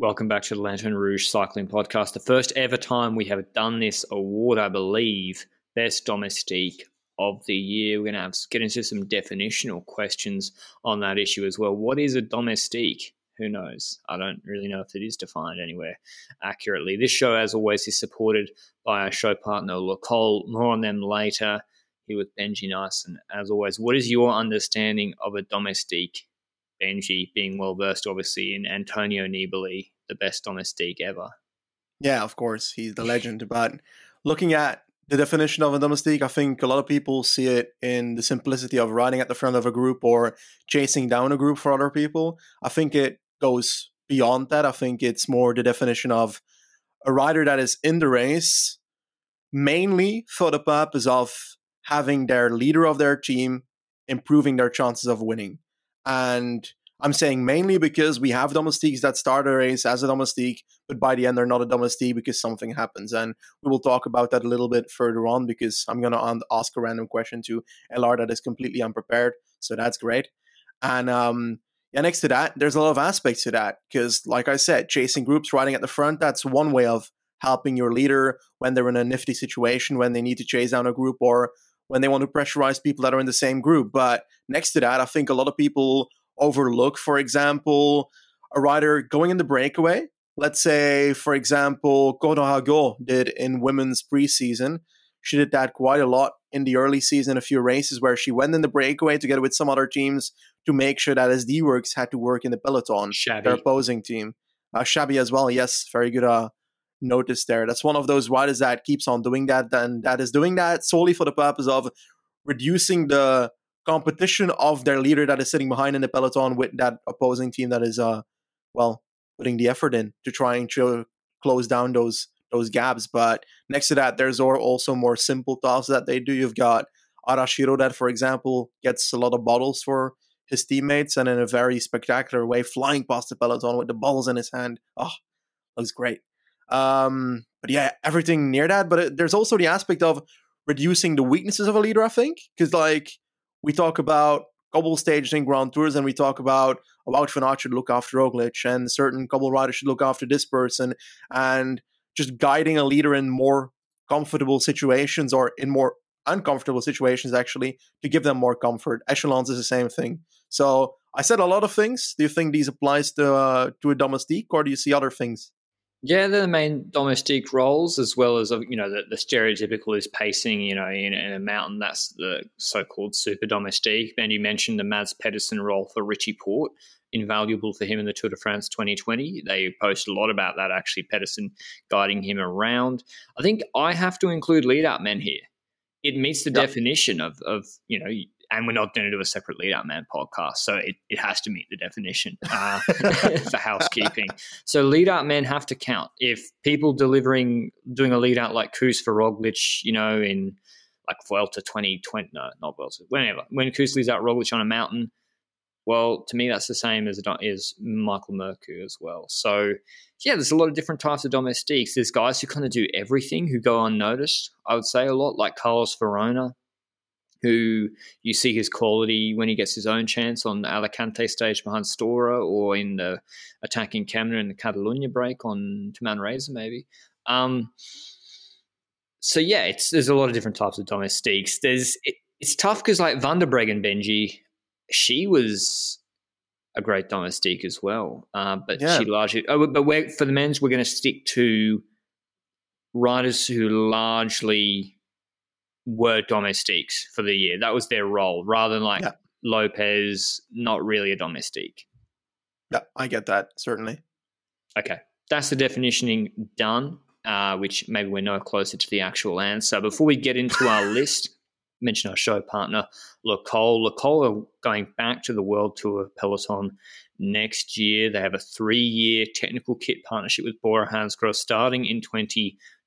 Welcome back to the Lanterne Rouge Cycling Podcast. The first ever time we have done this award, I believe, Best Domestique of the Year. We're going to have get into some definitional questions on that issue as well. What is a domestique? Who knows? I don't really know if it is defined anywhere accurately. This show, as always, is supported by our show partner, Le Col. More on them later. Here with Benji. And as always, what is your understanding of a domestique? Benji being well versed, obviously, in Antonio Nibali, the best domestique ever. Yeah, of course. He's the legend. But looking at the definition of a domestique, I think a lot of people see it in the simplicity of riding at the front of a group or chasing down a group for other people. I think it goes beyond that. I think it's more the definition of a rider that is in the race mainly for the purpose of having their leader of their team improving their chances of winning. And I'm saying mainly because we have domestiques that start a race as a domestique, but by the end they're not a domestique because something happens. And we will talk about that a little bit further on because I'm going to ask a random question to LR that is completely unprepared. So that's great. And um, yeah, next to that, there's a lot of aspects to that because, like I said, chasing groups, riding at the front, that's one way of helping your leader when they're in a nifty situation, when they need to chase down a group or when they want to pressurize people that are in the same group. But next to that, I think a lot of people overlook, for example, a rider going in the breakaway. Let's say, for example, Cora Hago did in women's preseason. She did that quite a lot in the early season, a few races where she went in the breakaway together with some other teams to make sure that SD Worx had to work in the peloton, Chabbey. their opposing team. Uh, Chabbey as well, yes, very good uh, notice there. That's one of those riders that keeps on doing that, Then that is doing that solely for the purpose of reducing the competition of their leader that is sitting behind in the peloton with that opposing team that is, uh, well, putting the effort in to try and close down those those gaps. But next to that, there's also more simple tasks that they do. You've got Arashiro that, for example, gets a lot of bottles for his teammates and in a very spectacular way, flying past the peloton with the balls in his hand. Oh, looks great. Um, but yeah, everything near that. But it, there's also the aspect of reducing the weaknesses of a leader, I think, because like we talk about cobble stages and Grand Tours, and we talk about about Van Aert should look after Roglic, and certain cobble riders should look after this person, and just guiding a leader in more comfortable situations or in more uncomfortable situations actually to give them more comfort. Echelons is the same thing. So I said a lot of things. Do you think these applies to uh, to a domestique, or do you see other things? Yeah, they're the main domestique roles, as well as uh, you know the, the stereotypical is pacing. You know, in, in, a mountain, that's the so-called super domestique. And you mentioned the Mads Pedersen role for Richie Porte, invaluable for him in the Tour de France 2020. They post a lot about that. Actually, Pedersen guiding him around. I think I have to include lead-up men here. It meets the yep. definition of of you know and we're not going to do a separate lead out man podcast. So it, it has to meet the definition uh, for housekeeping. So lead out men have to count. If people delivering, doing a lead out like Kuss for Roglic, you know, in like Vuelta 2020, no, not Vuelta, whenever, when Kuss leads out Roglic on a mountain, well, to me, that's the same as is Michael Mørkøv as well. So, yeah, there's a lot of different types of domestiques. There's guys who kind of do everything, who go unnoticed. I would say a lot, like Carlos Verona, who you see his quality when he gets his own chance on the Alicante stage behind Storer or in the attacking Kämna in the Catalunya break on to Manresa maybe. Um, so yeah, it's there's a lot of different types of domestiques. There's it, it's tough because like Van der Breggen Benji, she was a great domestique as well, uh, but yeah. she largely. Oh, but we're, for the men's, we're going to stick to riders who largely were domestiques for the year. That was their role, rather than like yeah. Lopez, not really a domestique. Yeah, I get that certainly. Okay, that's the definitioning done. Uh, which maybe we're no closer to the actual answer. Before we get into our list, mention our show partner, Le Col. Le Col are going back to the World Tour Peloton next year. They have a three year technical kit partnership with Bora Hansgrohe starting in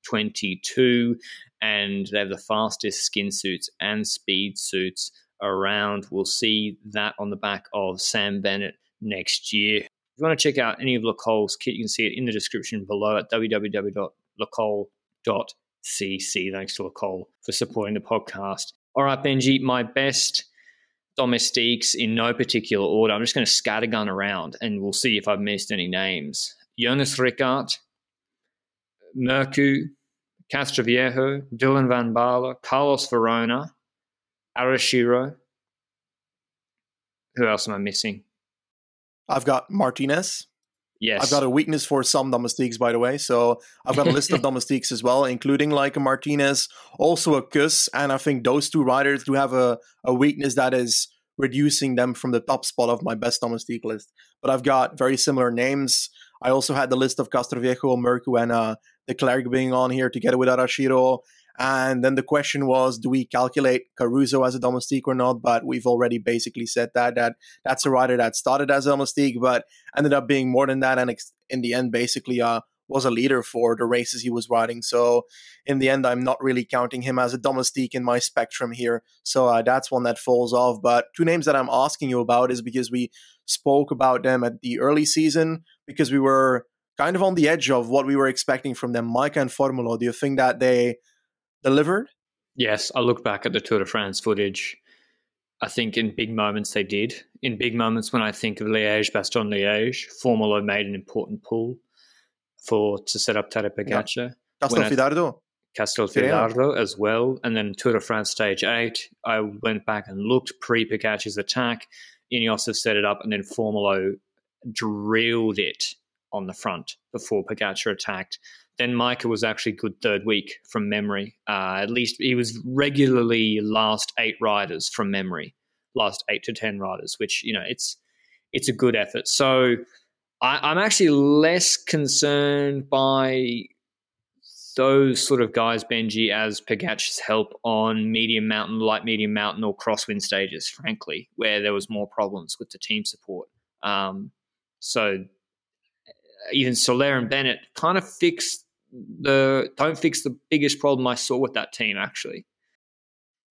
2022, and they have the fastest skin suits and speed suits around. We'll see that on the back of Sam Bennett next year. If you want to check out any of Le Col's kit, you can see it in the description below at www.lecol.cc. Thanks to Le Col for supporting the podcast. All right, Benji, my best domestiques in no particular order. I'm just going to scattergun around and we'll see if I've missed any names. Jonas Rickaert, Mørkøv, Castroviejo, Dylan Van Baarle, Carlos Verona, Arashiro. Who else am I missing? I've got Martinez. Yes. I've got a weakness for some domestiques, by the way. So I've got a list of domestiques as well, including like a Martinez, also a Kuss. And I think those two riders do have a, a weakness that is reducing them from the top spot of my best domestique list. But I've got very similar names. I also had the list of Castroviejo, Mørkøv, and uh, Declercq being on here together with Arashiro. And then the question was, do we calculate Caruso as a domestique or not? But we've already basically said that that that's a rider that started as a domestique, but ended up being more than that, and in the end, basically, uh, was a leader for the races he was riding. So in the end, I'm not really counting him as a domestique in my spectrum here. So uh, that's one that falls off. But two names that I'm asking you about is because we spoke about them at the early season because we were kind of on the edge of what we were expecting from them. Majka and Formolo, do you think that they delivered? Yes, I look back at the Tour de France footage. I think in big moments they did. In big moments, when I think of Liège, Bastogne Liège, Formolo made an important pull for to set up Tadej Pogacar. Yeah. Castelfidardo. Castelfidardo as well. And then Tour de France Stage 8, I went back and looked pre Pogacar's attack. Ineos have set it up, and then Formolo drilled it on the front before Pogacar attacked. Then Majka was actually good third week from memory. Uh, at least he was regularly last eight riders from memory, last eight to ten riders, which you know it's it's a good effort. So I, am actually less concerned by those sort of guys, Benji, as Pogacar's help on medium mountain, light medium mountain, or crosswind stages. Frankly, where there was more problems with the team support. Um, so even Soler and Bennett kind of fix the don't fix the biggest problem I saw with that team actually.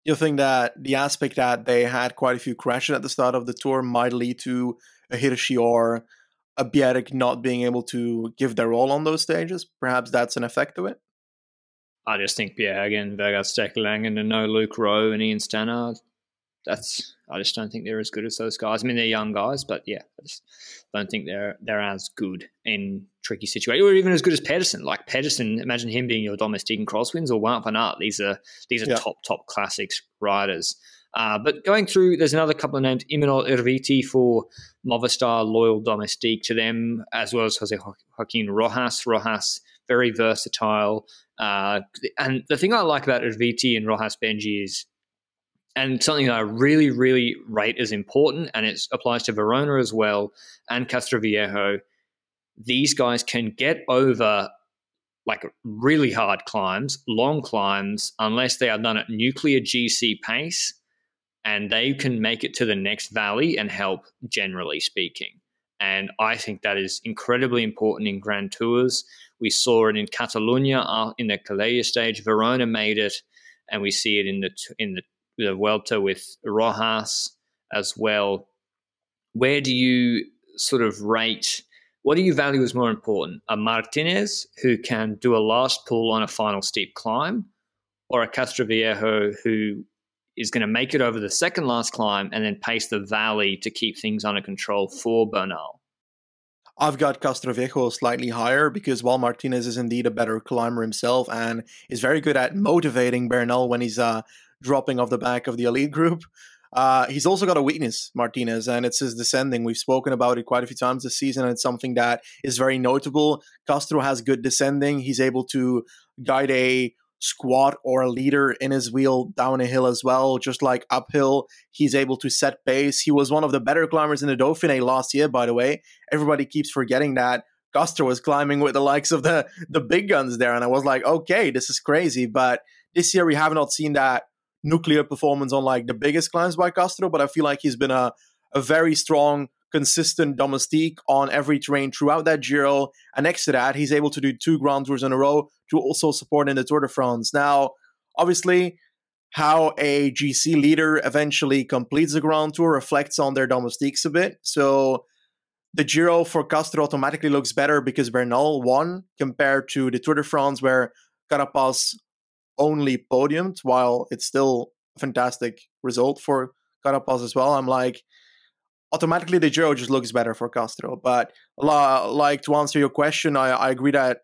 You think that the aspect that they had quite a few crashes at the start of the tour might lead to a Hirschi or a Bjerg not being able to give their all on those stages? Perhaps that's an effect of it. I just think Bjerg and Vegard Stake Laengen and no Luke Rowe and Ian Stannard that's I just don't think they're as good as those guys. I mean, they're young guys, but yeah, I just don't think they're they're as good in tricky situations, or even as good as Pedersen. Like Pedersen, imagine him being your domestique and crosswinds or Wout van Aert. These are these are yeah. top top classics riders. Uh, but going through, there's another couple of names: Imanol Erviti for Movistar, loyal domestique to them, as well as Jose Joaquin Rojas. Rojas, very versatile. Uh, and the thing I like about Erviti and Rojas Benji is and something that I really, really rate as important, and it applies to Verona as well and Castroviejo. These guys can get over like really hard climbs, long climbs, unless they are done at nuclear GC pace, and they can make it to the next valley and help, generally speaking. And I think that is incredibly important in Grand Tours. We saw it in Catalonia uh, in the Calella stage. Verona made it, and we see it in the in the the Vuelta with Rojas as well. Where do you sort of rate? What do you value as more important? A Martinez who can do a last pull on a final steep climb, or a Castroviejo who is going to make it over the second last climb and then pace the valley to keep things under control for Bernal? I've got Castroviejo slightly higher because while Martinez is indeed a better climber himself and is very good at motivating Bernal when he's uh, dropping off the back of the elite group. Uh, he's also got a weakness, Martinez, and it's his descending. We've spoken about it quite a few times this season, and it's something that is very notable. Castro has good descending. He's able to guide a squad or a leader in his wheel down a hill as well, just like uphill. He's able to set pace. He was one of the better climbers in the Dauphiné last year, by the way. Everybody keeps forgetting that. Castro was climbing with the likes of the the big guns there, and I was like, okay, this is crazy. But this year we have not seen that nuclear performance on like the biggest climbs by Castro, but I feel like he's been a, a very strong, consistent domestique on every terrain throughout that Giro. And next to that, he's able to do two Grand Tours in a row to also support in the Tour de France. Now, obviously, how a GC leader eventually completes the Grand Tour reflects on their domestiques a bit. So the Giro for Castro automatically looks better because Bernal won compared to the Tour de France where Carapaz only podiumed, while it's still a fantastic result for Carapaz as well. I'm like, automatically the Giro just looks better for Castro. But like to answer your question, I, I agree that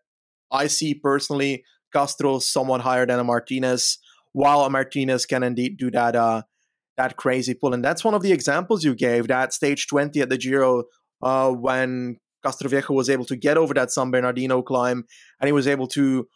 I see personally Castro somewhat higher than a Martinez, while a Martinez can indeed do that uh, that crazy pull. And that's one of the examples you gave, that stage 20 at the Giro uh, when Castroviejo was able to get over that San Bernardino climb and he was able to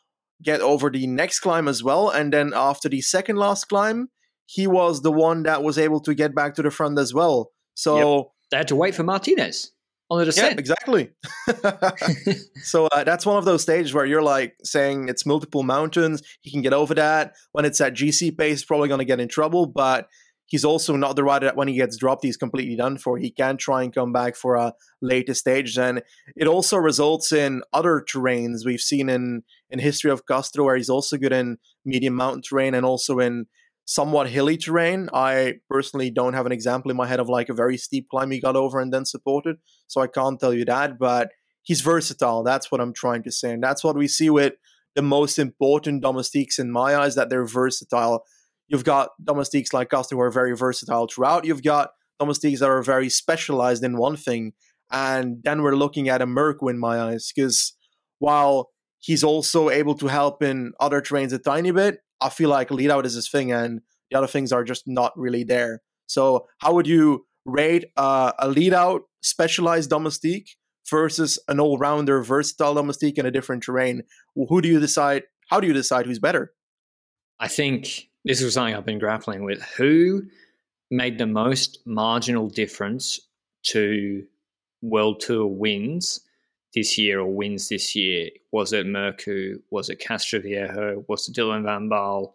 get over the next climb as well. And then after the second last climb, he was the one that was able to get back to the front as well. So yep. they had to wait for Martinez on the descent. Yeah, exactly. so uh, that's one of those stages where you're like saying it's multiple mountains. He can get over that. When it's at GC pace, probably going to get in trouble. But he's also not the rider that when he gets dropped, he's completely done for. He can try and come back for a later stage. And it also results in other terrains we've seen in, in history of Castro, where he's also good in medium mountain terrain and also in somewhat hilly terrain. I personally don't have an example in my head of like a very steep climb he got over and then supported. So I can't tell you that, but he's versatile. That's what I'm trying to say. And that's what we see with the most important domestiques in my eyes, that they're versatile You've got domestiques like Castro who are very versatile throughout. You've got domestiques that are very specialized in one thing. And then we're looking at a Mørkøv in my eyes, because while he's also able to help in other terrains a tiny bit, I feel like lead out is his thing and the other things are just not really there. So how would you rate uh, a lead out specialized domestique versus an all-rounder versatile domestique in a different terrain? Who do you decide? How do you decide who's better? I think this is something I've been grappling with. Who made the most marginal difference to World Tour wins this year or wins this year? Was it Mørkøv? Was it Castroviejo? Was it Dylan van Baarle?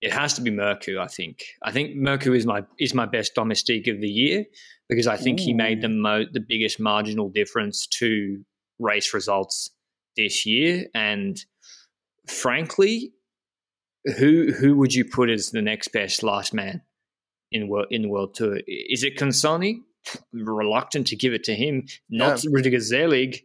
It has to be Mørkøv, I think. I think Mørkøv is my is my best domestique of the year because I think he made the mo- the biggest marginal difference to race results this year. And frankly, who who would you put as the next best last man in world in the world tour? Is it Consonni? Reluctant to give it to him. Not yeah. Rüdiger Selig.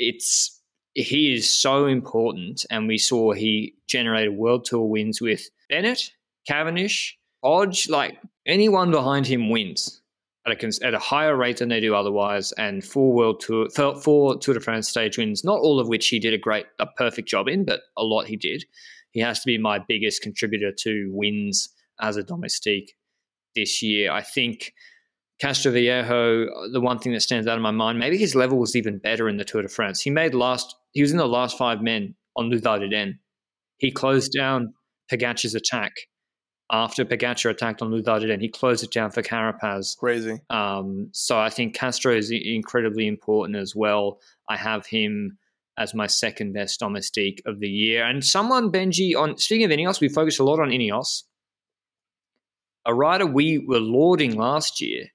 It's he is so important, and we saw he generated world tour wins with Bennett, Cavendish, Hodeg. Like anyone behind him wins at a, at a higher rate than they do otherwise, and four world tour four Tour de France stage wins. Not all of which he did a great, a perfect job in, but a lot he did. He has to be my biggest contributor to wins as a domestique this year. I think Castroviejo, the one thing that stands out in my mind, maybe his level was even better in the Tour de France. He made last, he was in the last five men on Loudun He closed down Pogacar's attack after Pogacar attacked on Loudun He closed it down for Carapaz. Crazy. Um, so I think Castro is incredibly important as well. I have him as my second best domestique of the year. And someone, Benji, on speaking of Ineos, we focused a lot on Ineos. A rider we were lauding last year.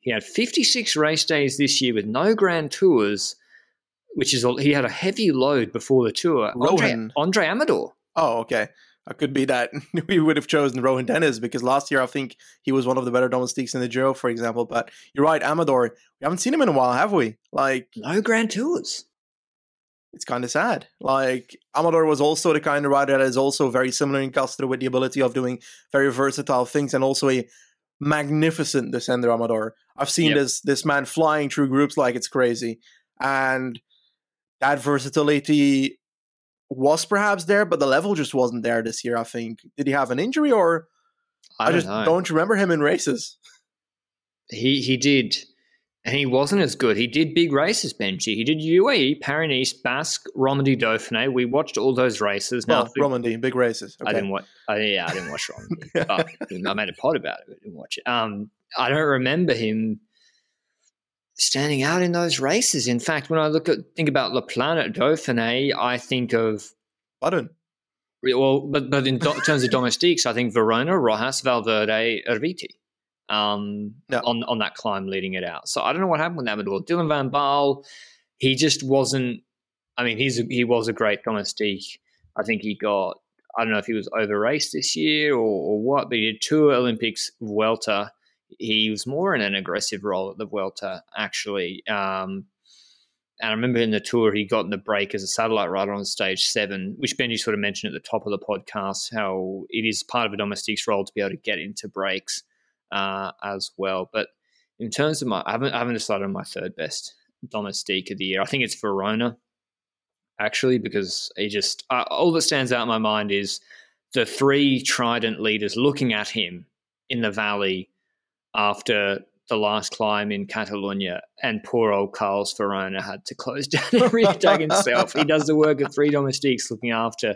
He had 56 race days this year with no grand tours, which is he had a heavy load before the tour. Andre, Andrey Amador. Oh, okay. It could be that we would have chosen Rohan Dennis because last year I think he was one of the better domestiques in the Giro, for example. But you're right, Amador. We haven't seen him in a while, have we? Like no Grand Tours it's kind of sad. Like Amador was also the kind of rider that is also very similar in Castro with the ability of doing very versatile things and also a magnificent this descender Amador. I've seen yep. this this man flying through groups like it's crazy. And that versatility was perhaps there, but the level just wasn't there this year, I think. Did he have an injury or I, I just know. don't remember him in races. He he did and he wasn't as good. He did big races, Benji. He did UAE, Paris, Basque, Romandie, Dauphiné. We watched all those races. Now, oh, Romandie, big races. Okay. I didn't watch. I, yeah, I didn't watch Romandie. but I made a pod about it. But I didn't watch it. Um, I don't remember him standing out in those races. In fact, when I look at think about La Plagne Dauphiné, I think of Padun. Well, but but in do- terms of domestiques, I think Verona, Rojas, Valverde, Erviti. Um, on on that climb leading it out. So I don't know what happened with all. Dylan van Baarle, he just wasn't. I mean, he's a, he was a great domestique. I think he got. I don't know if he was over raced this year or, or what, but he did two Olympics Vuelta. He was more in an aggressive role at the Vuelta, actually. Um, and I remember in the tour, he got in the break as a satellite rider on stage seven, which Benji sort of mentioned at the top of the podcast, how it is part of a domestique's role to be able to get into breaks uh, as well. But in terms of my, I haven't, I haven't decided on my third best domestique of the year. I think it's Verona, actually, because he just, uh, all that stands out in my mind is the three Trident leaders looking at him in the valley after the last climb in Catalonia, and poor old Carlos Verona had to close down every attack himself. He does the work of three domestiques looking after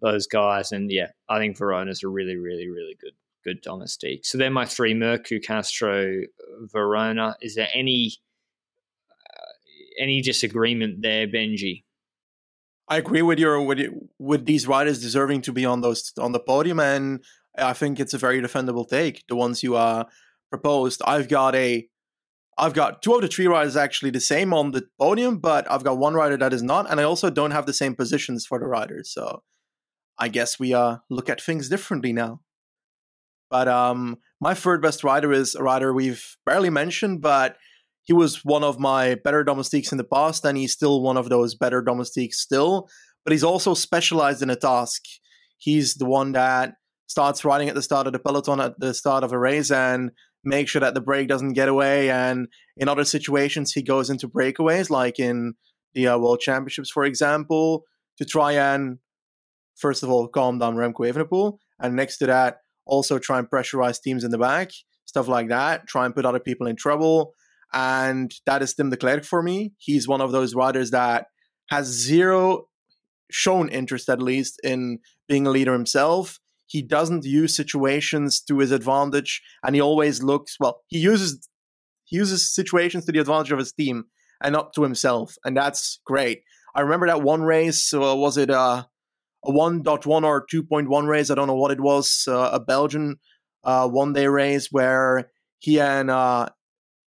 those guys, and yeah, I think Verona's a really, really, really good good domestique. So they're my three: Mørkøv, Castro, Verona. Is there any uh, any disagreement there, Benji? I agree with your with with these riders deserving to be on those on the podium, and I think it's a very defendable take. The ones you are proposed. I've got a I've got two of the three riders actually the same on the podium, but I've got one rider that is not, and I also don't have the same positions for the riders. So I guess we uh look at things differently now. But um my third best rider is a rider we've barely mentioned, but he was one of my better domestiques in the past, and he's still one of those better domestiques still. But he's also specialized in a task. He's the one that starts riding at the start of the peloton at the start of a race and make sure that the break doesn't get away. And in other situations, he goes into breakaways, like in the uh, World Championships, for example, to try and, first of all, calm down Remco Evenepoel. And next to that, also try and pressurize teams in the back, stuff like that, try and put other people in trouble. And that is Tim Declercq for me. He's one of those riders that has zero shown interest, at least, in being a leader himself he doesn't use situations to his advantage, and he always looks well. He uses he uses situations to the advantage of his team and not to himself, and that's great. I remember that one race. Uh, was it uh, a 1.1 or 2.1 race? I don't know what it was. Uh, a Belgian uh, one day race where he and uh,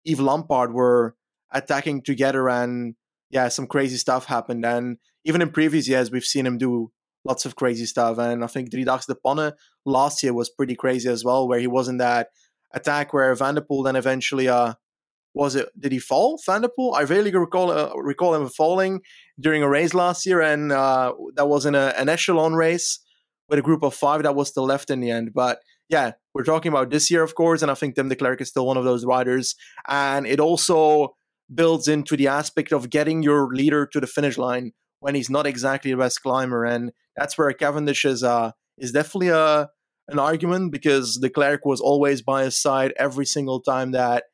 Yves Lampaert were attacking together, and yeah, some crazy stuff happened. And even in previous years, we've seen him do lots of crazy stuff. And I think Driedaagse De Panne last year was pretty crazy as well, where he was in that attack where Vanderpool der then eventually uh was it did he fall Van der Poel? I really recall uh, recall him falling during a race last year, and uh, that was in a, an echelon race with a group of five that was still left in the end. But yeah, we're talking about this year, of course, and I think Tim Declercq is still one of those riders, and it also builds into the aspect of getting your leader to the finish line when he's not exactly the best climber, and that's where Cavendish is uh is definitely a an argument because Declercq was always by his side every single time that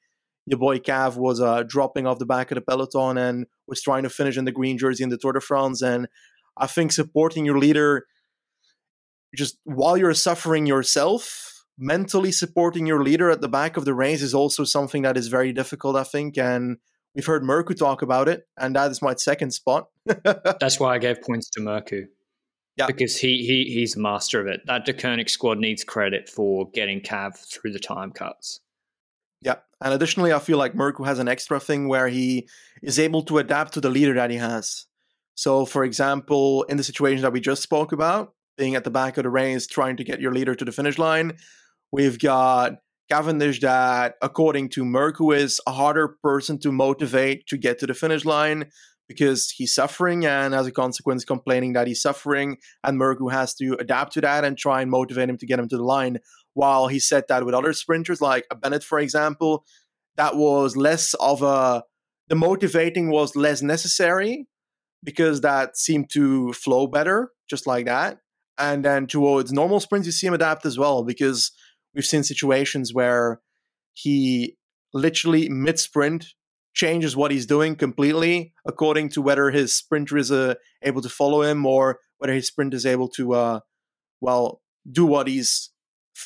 your boy Cav was uh, dropping off the back of the peloton and was trying to finish in the green jersey in the Tour de France. And I think supporting your leader just while you're suffering yourself, mentally supporting your leader at the back of the race is also something that is very difficult, I think. And we've heard Mørkøv talk about it, and that is my second spot. That's why I gave points to Mørkøv. Yeah. Because he, he he's a master of it. That Deceuninck squad needs credit for getting Cav through the time cuts. Yeah. And additionally, I feel like Mørkøv has an extra thing where he is able to adapt to the leader that he has. So, for example, in the situation that we just spoke about, being at the back of the race, trying to get your leader to the finish line, we've got Cavendish that, according to Mørkøv, is a harder person to motivate to get to the finish line because he's suffering and as a consequence complaining that he's suffering and Mørkøv has to adapt to that and try and motivate him to get him to the line while he said that with other sprinters like Bennett for example that was less of a the motivating was less necessary because that seemed to flow better just like that. And then towards normal sprints you see him adapt as well because we've seen situations where he literally mid sprint changes what he's doing completely according to whether his sprinter is uh, able to follow him or whether his sprint is able to, uh, well, do what he's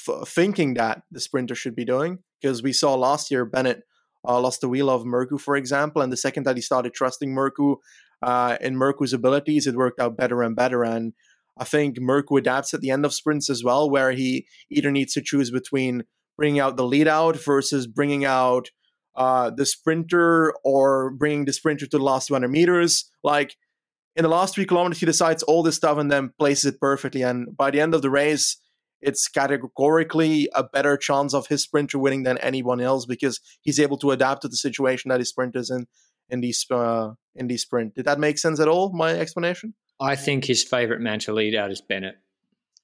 f- thinking that the sprinter should be doing. Because we saw last year Bennett uh, lost the wheel of Mørkøv, for example, and the second that he started trusting Mørkøv uh, in Mørkøv's abilities, it worked out better and better. And I think Mørkøv adapts at the end of sprints as well, where he either needs to choose between bringing out the lead out versus bringing out uh, the sprinter or bringing the sprinter to the last 200 meters. Like in the last three kilometers, he decides all this stuff and then places it perfectly. And by the end of the race, it's categorically a better chance of his sprinter winning than anyone else because he's able to adapt to the situation that his sprint is in in these uh, in the sprint. Did that make sense at all? My explanation. I think his favourite man to lead out is Bennett.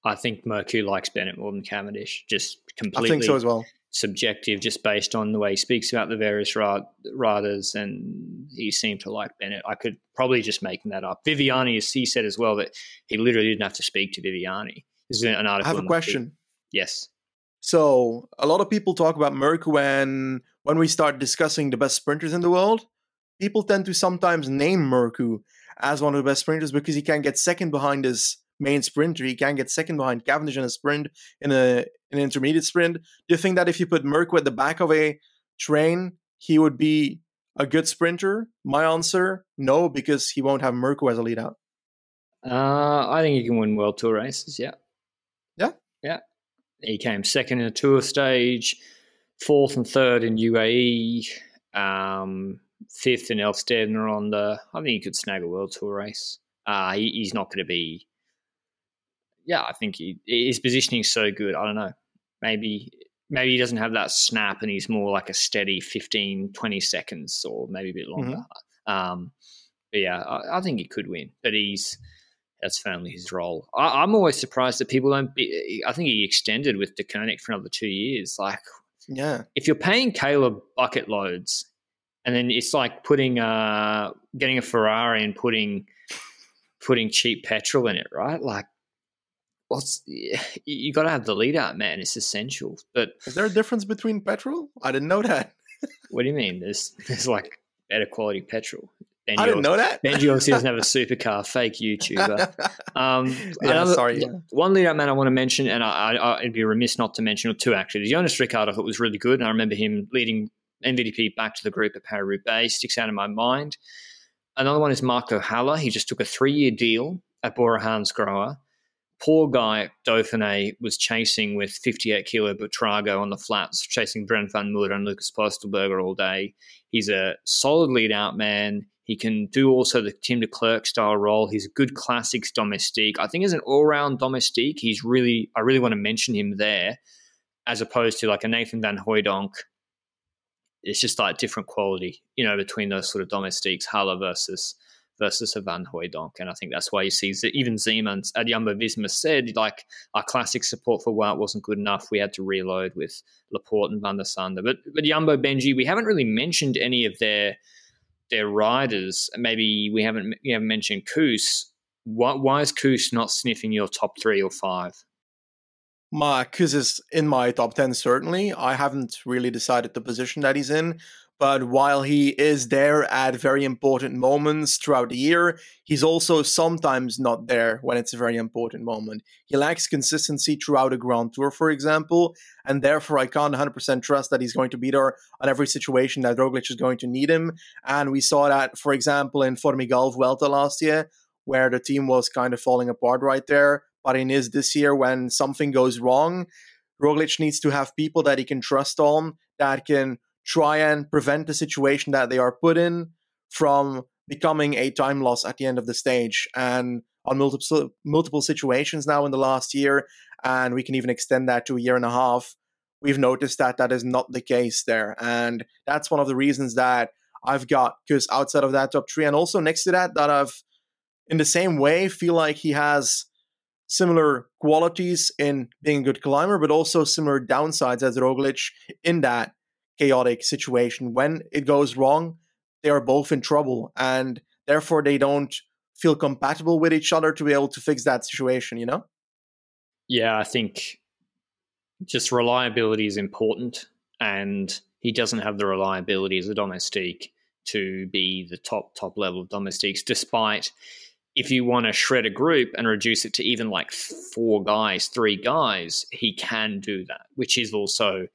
I think Mørkøv likes Bennett more than Cavendish. Just completely. I think so as well subjective just based on the way he speaks about the various riders, and he seemed to like Bennett. I could probably just making that up. Viviani, as he said as well, that he literally didn't have to speak to Viviani. This is an article. I have a question. Yes. So a lot of people talk about Mørkøv when when we start discussing the best sprinters in the world. People tend to sometimes name Mørkøv as one of the best sprinters because he can get second behind his main sprinter. He can get second behind Cavendish in a sprint in a an intermediate sprint. Do you think that if you put Mørkøv at the back of a train, he would be a good sprinter? My answer, no, because he won't have Mørkøv as a lead out. Uh, I think he can win World Tour races. Yeah. He came second in a tour stage, fourth and third in UAE, um, fifth in Elfsteden on the. I think he could snag a World Tour race. Uh, he, he's not going to be yeah, I think he, his positioning is so good. I don't know. Maybe maybe he doesn't have that snap and he's more like a steady 15, 20 seconds or maybe a bit longer. Mm-hmm. Um, but yeah, I, I, think he could win. But he's that's firmly his role. I, am always surprised that people don't. Be, I think he extended with Deceuninck for another two years. Like, yeah, if you're paying Caleb bucket loads, and then it's like putting uh getting a Ferrari and putting putting cheap petrol in it, right? Like what's you got to have the lead out, man. It's essential. But is there a difference between petrol? I didn't know that. what do you mean? There's there's like better quality petrol. Benji I didn't know that. Benji obviously doesn't have a supercar, fake YouTuber. Um, yeah, another, sorry. Yeah. One lead out man I want to mention, and I, I, it'd be remiss not to mention, or two actually. Jonas Rickaert I thought was really good, and I remember him leading MVDP back to the group at Paris-Roubaix. Sticks out in my mind. Another one is Marco Haller. He just took a three-year deal at Bora Hansgrohe poor guy Dauphiné was chasing with 58 kilo Buitrago on the flats, chasing Brent van Moer and Lukas Pöstlberger all day. He's a solid lead out man. He can do also the Tim Declercq style role. He's a good classics domestique. I think as an all round domestique, he's really, I really want to mention him there as opposed to like a Nathan Van Hooydonck. It's just like different quality, you know, between those sort of domestiques, Haller versus versus a Van Hooydonk. And I think that's why you see even Siemens at Jumbo Visma said, like, our classic support for Wout wasn't good enough. We had to reload with Laporte and Van der Sande. But, but Jumbo Benji, we haven't really mentioned any of their their riders. Maybe we haven't, we haven't mentioned Kuss. Why, why is Kuss not sniffing your top three or five? My Kuss is in my top 10, certainly. I haven't really decided the position that he's in. But while he is there at very important moments throughout the year, he's also sometimes not there when it's a very important moment. He lacks consistency throughout a Grand Tour, for example, and therefore I can't 100% trust that he's going to be there on every situation that Roglic is going to need him. And we saw that, for example, in Formigal Vuelta last year, where the team was kind of falling apart right there. But in his this year, when something goes wrong, Roglic needs to have people that he can trust on that can try and prevent the situation that they are put in from becoming a time loss at the end of the stage. And on multiple multiple situations now in the last year, and we can even extend that to a year and a half. We've noticed that that is not the case there, and that's one of the reasons that I've got because outside of that top three, and also next to that, that I've in the same way feel like he has similar qualities in being a good climber, but also similar downsides as Roglic in that chaotic situation. When it goes wrong, they are both in trouble, and therefore they don't feel compatible with each other to be able to fix that situation. You know? Yeah, I think just reliability is important, and he doesn't have the reliability as a domestique to be the top top level of domestiques, despite if you want to shred a group and reduce it to even like four guys, three guys, he can do that, which is also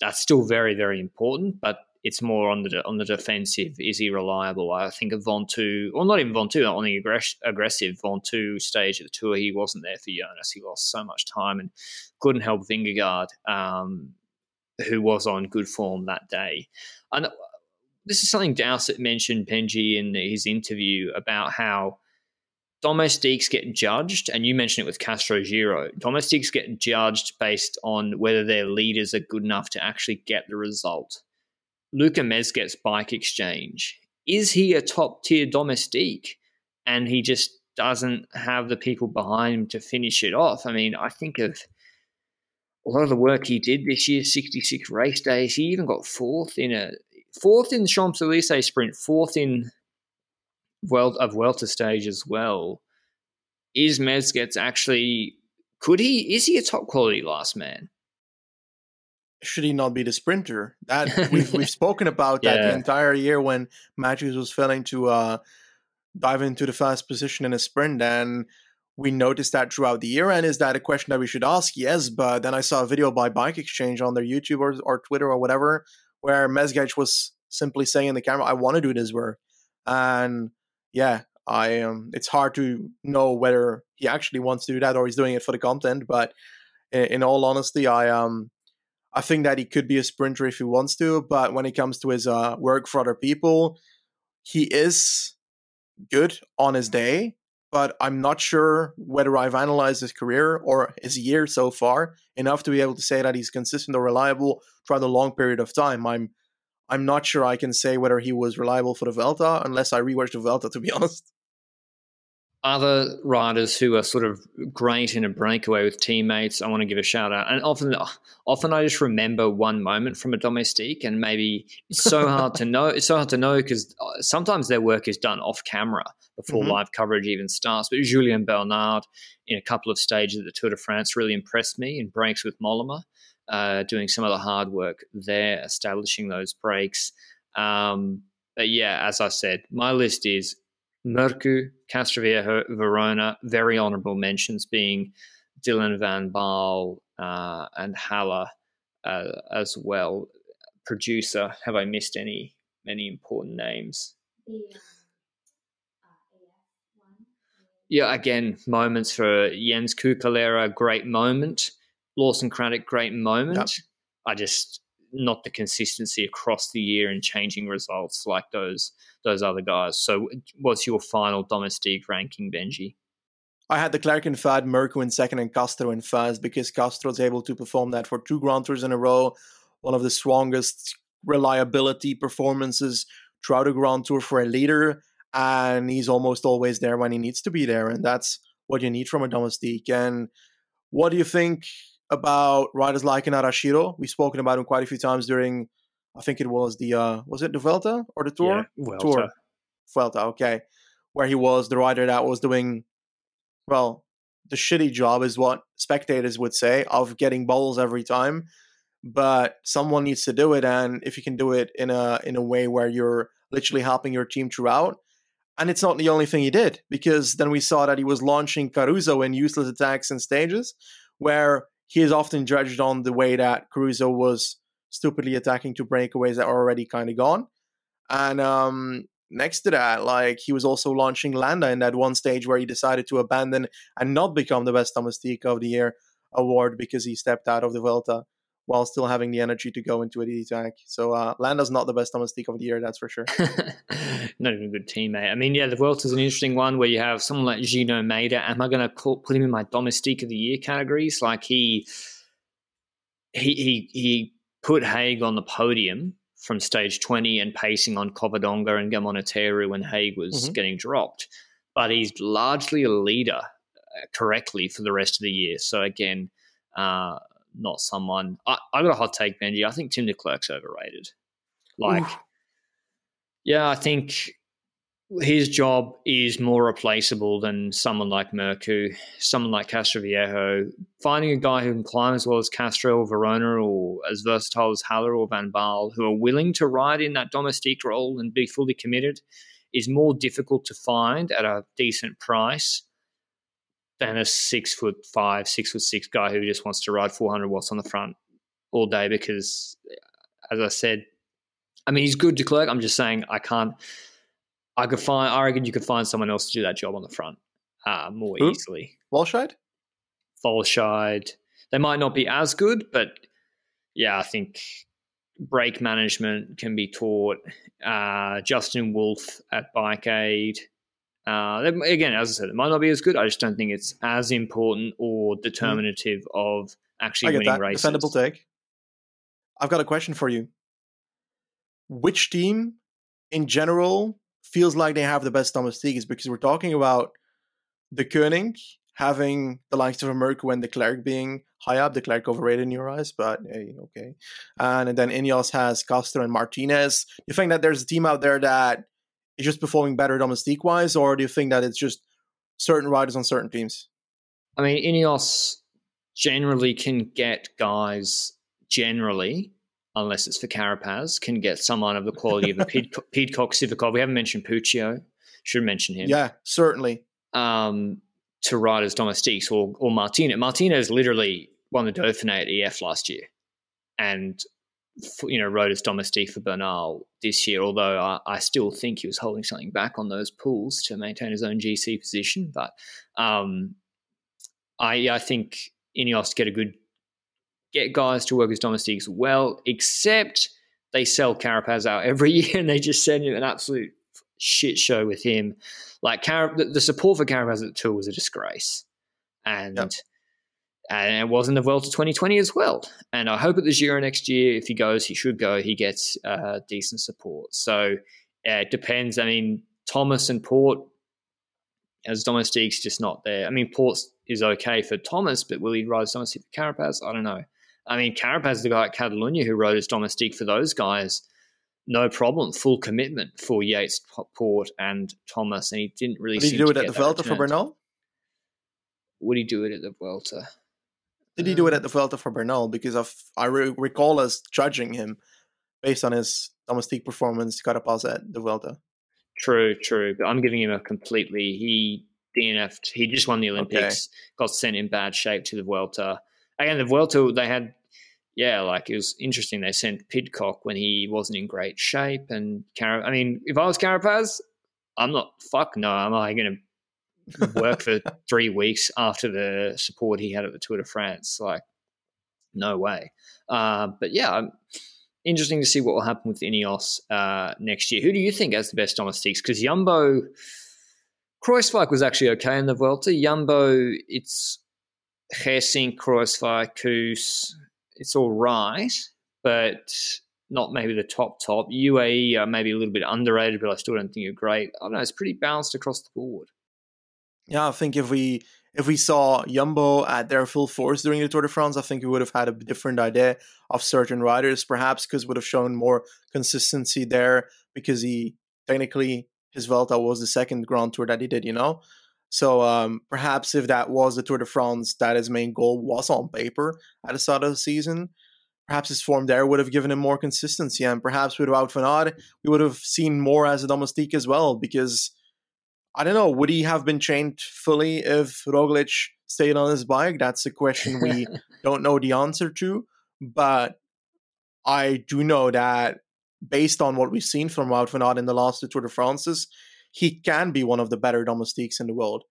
that's still very, very important, but it's more on the on the defensive. Is he reliable? I think of Ventoux, or not even Ventoux, on the aggress- aggressive Ventoux stage of the tour, he wasn't there for Jonas. He lost so much time and couldn't help Vingegaard. Um, who was on good form that day. And this is something Dowsett mentioned, Benji, in his interview about how domestiques get judged, and you mentioned it with Castro Giro. Domestiques get judged based on whether their leaders are good enough to actually get the result. Luka Mezgec's bike exchange. Is he a top tier domestique? And he just doesn't have the people behind him to finish it off. I mean, I think of a lot of the work he did this year, 66 race days. He even got fourth in a fourth in the Champs Elysees sprint, fourth in World of welter stage as well. Is Mezgec actually could he is he a top quality last man? Should he not be the sprinter? That we've we've spoken about that yeah. the entire year when Matthews was failing to uh, dive into the fast position in a sprint and we noticed that throughout the year. And is that a question that we should ask? Yes, but then I saw a video by Bike Exchange on their YouTube or, or Twitter or whatever where Mezgec was simply saying in the camera, "I want to do this work," and yeah, I um, it's hard to know whether he actually wants to do that or he's doing it for the content. But in, in all honesty, I um, I think that he could be a sprinter if he wants to. But when it comes to his uh, work for other people, he is good on his day. But I'm not sure whether I've analyzed his career or his year so far enough to be able to say that he's consistent or reliable throughout a long period of time. I'm I'm not sure I can say whether he was reliable for the Vuelta unless I rewatched the Vuelta, to be honest. Other riders who are sort of great in a breakaway with teammates, I want to give a shout out. And often, often I just remember one moment from a domestique, and maybe it's so hard to know. It's so hard to know because uh, sometimes their work is done off camera before mm-hmm. live coverage even starts. But Julien Bernard, in a couple of stages of the Tour de France, really impressed me in breaks with Mollema uh, doing some of the hard work there, establishing those breaks. Um, but yeah, as I said, my list is Mørkøv, Castroviejo, Verona, very honourable mentions being Dylan Van Baarle uh, and Haller uh, as well. Producer, have I missed any any important names? Um, uh, yeah, again, moments for Jens Keukeleire, great moment. Lawson Craddock, great moment. Yep. I just not the consistency across the year and changing results like those those other guys. So, what's your final domestique ranking, Benji? I had Declercq in third, Mørkøv in second, and Castro in first because Castro was able to perform that for two Grand Tours in a row. One of the strongest reliability performances throughout a Grand Tour for a leader, and he's almost always there when he needs to be there, and that's what you need from a domestique. And what do you think about riders like in Arashiro. We've spoken about him quite a few times during, I think it was the, uh, was it the Vuelta or the Tour? Yeah, Tour. Vuelta, okay. Where he was the rider that was doing, well, the shitty job is what spectators would say of getting bowls every time. But someone needs to do it, and if you can do it in a in a way where you're literally helping your team throughout, and it's not the only thing he did because then we saw that he was launching Caruso in useless attacks and stages, where he is often judged on the way that Caruso was stupidly attacking two breakaways that are already kind of gone. And um, next to that, like he was also launching Landa in that one stage where he decided to abandon and not become the best domestique of the year award because he stepped out of the Vuelta while still having the energy to go into a attack. So uh, Landa's not the best domestique of the year, that's for sure. not even a good teammate. I mean, yeah, the Vuelta is an interesting one where you have someone like Gino Mäder. Am I going to put him in my domestique of the year categories? Like he, he, he, he put Haig on the podium from stage 20 and pacing on Covadonga and Gamoniteiro when Haig was mm-hmm. getting dropped. But he's largely a leader uh, correctly for the rest of the year. So again, uh, not someone. I, I got a hot take, Benji. I think Tim de Declercq's overrated. Like, Ooh. yeah, I think his job is more replaceable than someone like Mørkøv, someone like Castroviejo. Finding a guy who can climb as well as Castro or Verona or as versatile as Haller or Van Baarle, who are willing to ride in that domestique role and be fully committed, is more difficult to find at a decent price than a six foot five, six foot six guy who just wants to ride 400 watts on the front all day. Because, as I said, I mean, he's good to clerk. I'm just saying I can't. I could find. I reckon you could find someone else to do that job on the front uh, more Who? easily. Walscheid. Walscheid. They might not be as good, but yeah, I think brake management can be taught. Uh, Justin Wolf at Bike Aid. Uh, again, as I said, it might not be as good. I just don't think it's as important or determinative mm. of actually winning that. races. Defendable take. I've got a question for you. Which team, in general, feels like they have the best domestiques? Because we're talking about the Koenig having the likes of America and Declercq being high up, Declercq overrated in your eyes, but hey, okay. And, and then Ineos has Castro and Martinez. You think that there's a team out there that is just performing better domestique wise, or do you think that it's just certain riders on certain teams? I mean, Ineos generally can get guys generally, unless it's for Carapaz, can get someone of the quality of a Pidcock, Pidcock Sivakov. We haven't mentioned Puccio. Should mention him. Yeah, certainly. Um, to ride as domestiques or or Martina. Martinez literally won the Dauphiné at EF last year, and you know rode as domestique for Bernal this year. Although I, I, still think he was holding something back on those pulls to maintain his own GC position. But um, I I think Ineos get a good get guys to work as domestiques well, except they sell Carapaz out every year and they just send him an absolute shit show with him. Like Car- the, the, support for Carapaz at the tour was a disgrace, and yep. And it wasn't the Vuelta 2020 as well. And I hope at the Giro next year, if he goes, he should go. He gets uh, decent support. So yeah, it depends. I mean, Thomas and Porte as domestiques just not there. I mean, Porte is okay for Thomas, but will he ride domestique for Carapaz? I don't know. I mean, Carapaz is the guy at Catalunya who rode as domestique for those guys no problem, full commitment for Yates, Porte, and Thomas, and he didn't really. Did he do it at the Vuelta for Bernal? Would he do it at the Vuelta? Did he do it at the mm. Vuelta for Bernal? Because of, I re- recall us judging him based on his domestique performance, Carapaz at the Vuelta. True, true. But I'm giving him a completely. He DNF'd. He just won the Olympics. Okay. Got sent in bad shape to the Vuelta. Again, the Vuelta they had yeah, like it was interesting. They sent Pidcock when he wasn't in great shape, and Car- I mean, if I was Carapaz, I'm not. Fuck no, I'm I going to work for three weeks after the support he had at the Tour de France? Like, no way. Uh, but yeah, interesting to see what will happen with Ineos uh, next year. Who do you think has the best domestiques? Because Jumbo, Kruijswijk was actually okay in the Vuelta. Jumbo, it's Geesink, Kruijswijk, Kuss, it's all right, but not maybe the top top. UAE are maybe a little bit underrated, but I still don't think you're great. I don't know. It's pretty balanced across the board. Yeah, I think if we if we saw Jumbo at their full force during the Tour de France, I think we would have had a different idea of certain riders, perhaps because would have shown more consistency there because he technically his Vuelta was the second Grand Tour that he did, you know. So um, perhaps if that was the Tour de France, that his main goal was on paper at the start of the season, perhaps his form there would have given him more consistency. And perhaps with Wout van Aert, we would have seen more as a domestique as well. Because I don't know, would he have been trained fully if Roglic stayed on his bike? That's a question we don't know the answer to. But I do know that based on what we've seen from Wout van Aert in the last two Tour de France's, he can be one of the better domestiques in the world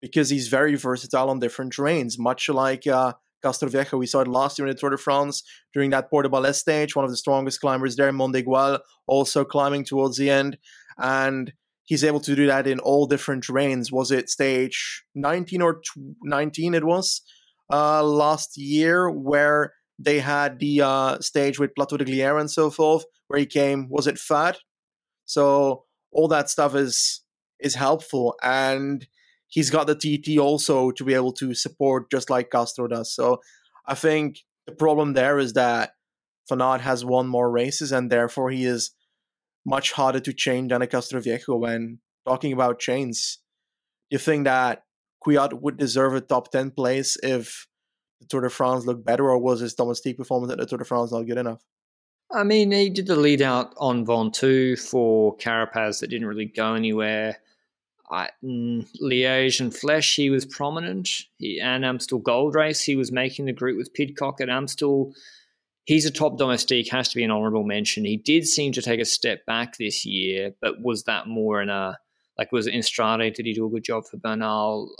because he's very versatile on different terrains, much like uh, Castroviejo. We saw it last year in the Tour de France during that Port de Balès stage, one of the strongest climbers there, Mont d'Aiguille, also climbing towards the end. And he's able to do that in all different terrains. Was it stage 19 or 19 it was uh, last year where they had the uh, stage with Plateau de Glières and so forth, where he came, was it fat? So all that stuff is is helpful and he's got the TT also to be able to support just like Castro does. So I think the problem there is that Van Aert has won more races and therefore he is much harder to chain than a Castroviejo when talking about chains. You think that Kwiat would deserve a top 10 place if the Tour de France looked better or was his domestique performance at the Tour de France not good enough? I mean, he did the lead out on Ventoux for Carapaz that didn't really go anywhere. I, mm, Liège and Flèche, he was prominent. He, and Amstel Gold Race, he was making the group with Pidcock at Amstel. He's a top domestique, has to be an honourable mention. He did seem to take a step back this year, but was that more in a like was it in Strade? Did he do a good job for Bernal?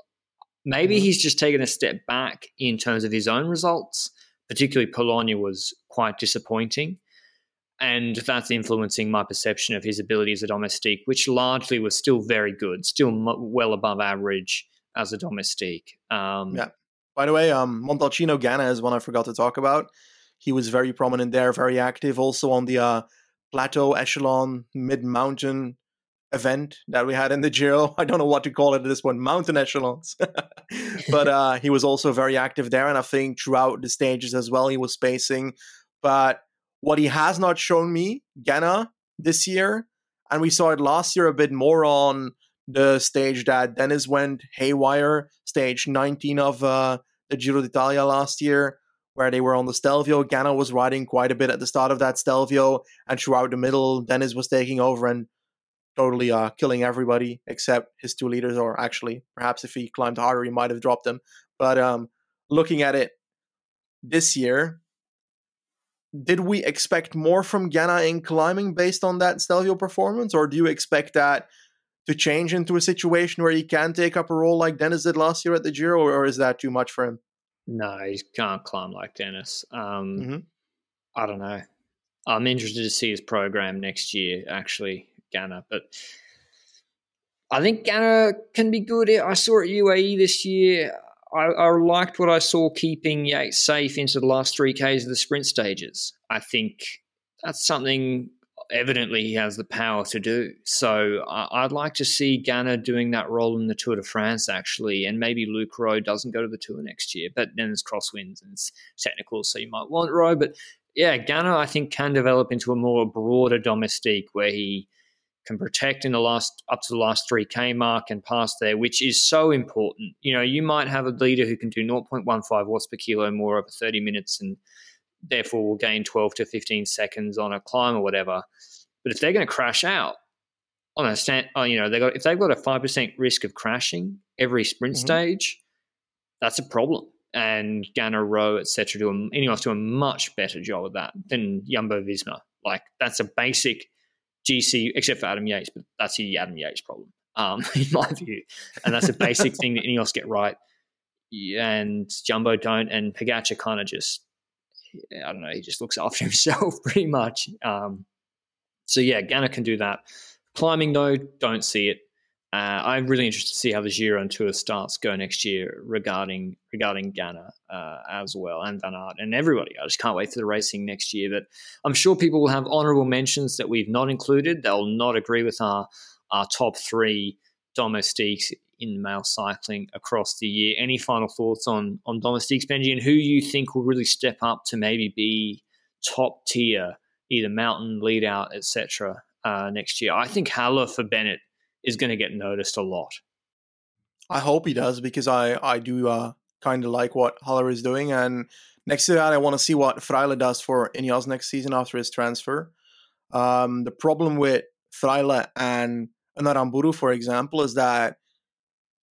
Maybe mm-hmm. he's just taken a step back in terms of his own results particularly Polonia, was quite disappointing. And that's influencing my perception of his ability as a domestique, which largely was still very good, still well above average as a domestique. Um, yeah. By the way, um, Montalcino Ganna is one I forgot to talk about. He was very prominent there, very active, also on the uh, plateau echelon mid mountain event that we had in the Giro. I don't know what to call it at this point, mountain echelons. but uh, he was also very active there, and I think throughout the stages as well, he was spacing. But what he has not shown me, Ganna, this year, and we saw it last year a bit more on the stage that Dennis went haywire, stage 19 of uh, the Giro d'Italia last year, where they were on the Stelvio. Ganna was riding quite a bit at the start of that Stelvio, and throughout the middle, Dennis was taking over and totally uh, killing everybody except his two leaders, or actually, perhaps if he climbed harder, he might have dropped them. But um, looking at it this year, did we expect more from Ganna in climbing based on that Stelvio performance, or do you expect that to change into a situation where he can take up a role like Dennis did last year at the Giro, or, is that too much for him? No, he can't climb like Dennis. Um, mm-hmm. I don't know. I'm interested to see his program next year, actually. Ganna, but I think Ganna can be good. I saw at UAE this year. I, I, liked what I saw keeping Yates safe into the last three Ks of the sprint stages. I think that's something evidently he has the power to do. So I, would like to see Ganna doing that role in the Tour de France, actually, and maybe Luke Rowe doesn't go to the Tour next year. But then there's crosswinds and it's technical, so you might want Rowe. But yeah, Ganna, I think, can develop into a more broader domestique where he – can protect in the last up to the last 3k mark and past there which is so important you know you might have a leader who can do 0.15 watts per kilo more over 30 minutes and therefore will gain 12 to 15 seconds on a climb or whatever but if they're going to crash out on a stand oh, you know they got if they've got a 5% risk of crashing every sprint mm-hmm. stage that's a problem and Ganna Rowe, etc., do a, Ineos do a much better job of that than Jumbo Visma. Like that's a basic GC, except for Adam Yates, but that's the Adam Yates problem, um, in my view. And that's a basic thing that Ineos get right, and Jumbo don't. And Pogacar kind of just, I don't know, he just looks after himself pretty much. Um, so yeah, Ganna can do that. Climbing though, don't see it. Uh, I'm really interested to see how the Giro and Tour starts go next year regarding regarding Ganna uh, as well and Van Aert and everybody. I just can't wait for the racing next year. But I'm sure people will have honourable mentions that we've not included. They'll not agree with our our top three domestiques in male cycling across the year. Any final thoughts on on domestiques, Benji, and who you think will really step up to maybe be top tier, either mountain, lead out, etc. Uh, next year? I think Haller for Bennett is going to get noticed a lot. I hope he does because I I do uh, kind of like what Haller is doing, and next to that, I want to see what Fraile does for Ineos next season after his transfer. Um, the problem with Fraile and Aramburu, for example, is that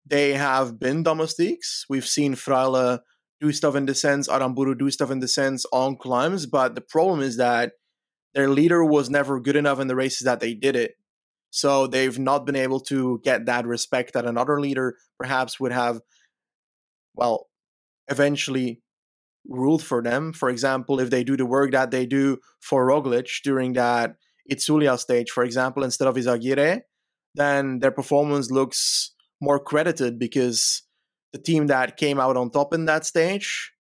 they have been domestiques. We've seen Fraile do stuff in descents, Aramburu do stuff in descents on climbs, but the problem is that their leader was never good enough in the races that they did it. So they've not been able to get that respect that another leader perhaps would have, well, eventually ruled for them. For example, if they do the work that they do for Roglic during that Itzulia stage, for example, instead of Izagirre, then their performance looks more credited because the team that came out on top in that stage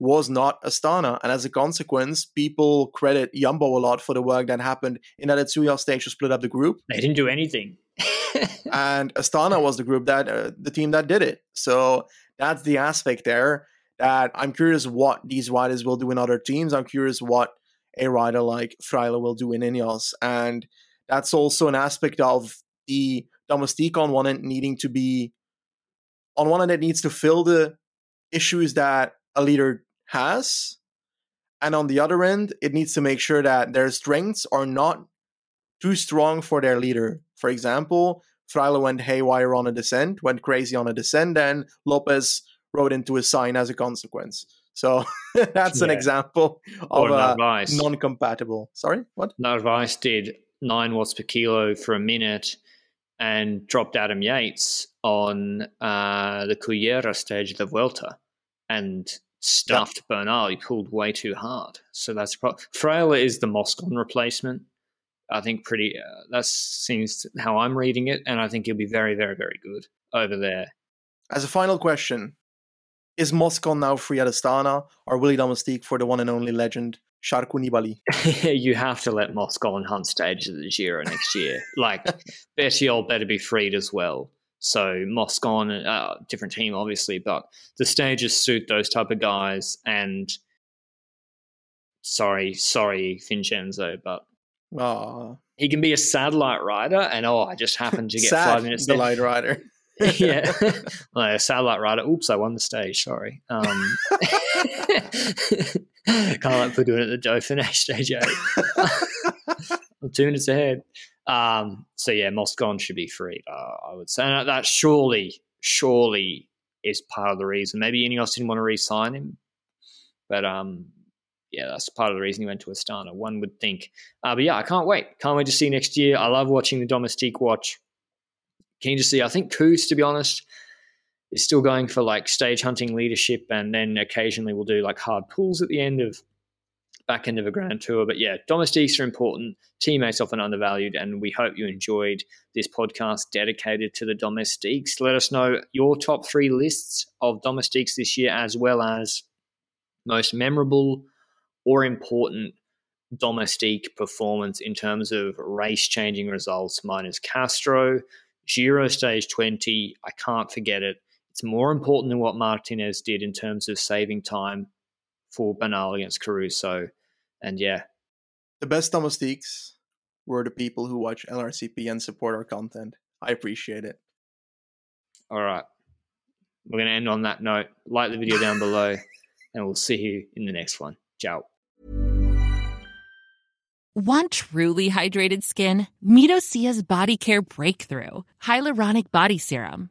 was not Astana. And as a consequence, people credit Yumbo a lot for the work that happened in that Itzulia stage to split up the group. They didn't do anything. and Astana was the group that, uh, the team that did it. So that's the aspect there that I'm curious what these riders will do in other teams. I'm curious what a rider like Fraile will do in Ineos. And that's also an aspect of the domestique on one end needing to be, on one end, it needs to fill the issues that a leader has. And on the other end, it needs to make sure that their strengths are not too strong for their leader. For example, Fraile went haywire on a descent, went crazy on a descent, and Lopez rode into a sign as a consequence. So that's yeah. an example of a non-compatible. Sorry, what? Narvaez did nine watts per kilo for a minute and dropped Adam Yates on uh, the Cullera stage of the Vuelta and stuffed yep. Bernal. He pulled way too hard. So that's pro- Fraile is the Moscon replacement. I think pretty. Uh, that seems how I'm reading it, and I think he'll be very, very, very good over there. As a final question, is Moscon now free at Astana, or will he domestique for the one and only legend Charko Nibali? you have to let Moscon hunt stages of the Giro next year. like Bettiol better be freed as well. So Moscon, uh, different team obviously, but the stages suit those type of guys. And sorry, sorry, Vincenzo, but Aww. He can be a satellite rider, and oh, I just happened to get five minutes. Light rider. yeah, a satellite rider. Oops, I won the stage. Sorry. Um, kind of like we're doing it at the Dauphiné stage eight. I'm two minutes ahead. Um, so yeah, Moscon should be free. Uh, I would say and that surely, surely is part of the reason. Maybe Ineos didn't want to re-sign him, but um, yeah, that's part of the reason he went to Astana. One would think. Uh, but yeah, I can't wait. Can't wait to see next year. I love watching the Domestique watch. Keen to see. I think Kuss, to be honest, is still going for like stage hunting leadership, and then occasionally we'll do like hard pulls at the end of back end of a grand tour. But yeah, domestiques are important. Teammates often undervalued, and we hope you enjoyed this podcast dedicated to the domestiques. Let us know your top three lists of domestiques this year, as well as most memorable or important domestique performance in terms of race changing results. Mine is Castro, Giro stage 20. I can't forget it. It's more important than what Martinez did in terms of saving time for Bernal against Caruso. And yeah. The best domestiques were the people who watch LRCP and support our content. I appreciate it. All right. We're going to end on that note. Like the video down below, and we'll see you in the next one. Ciao. Want truly hydrated skin? Meet Osea's Body Care Breakthrough Hyaluronic Body Serum.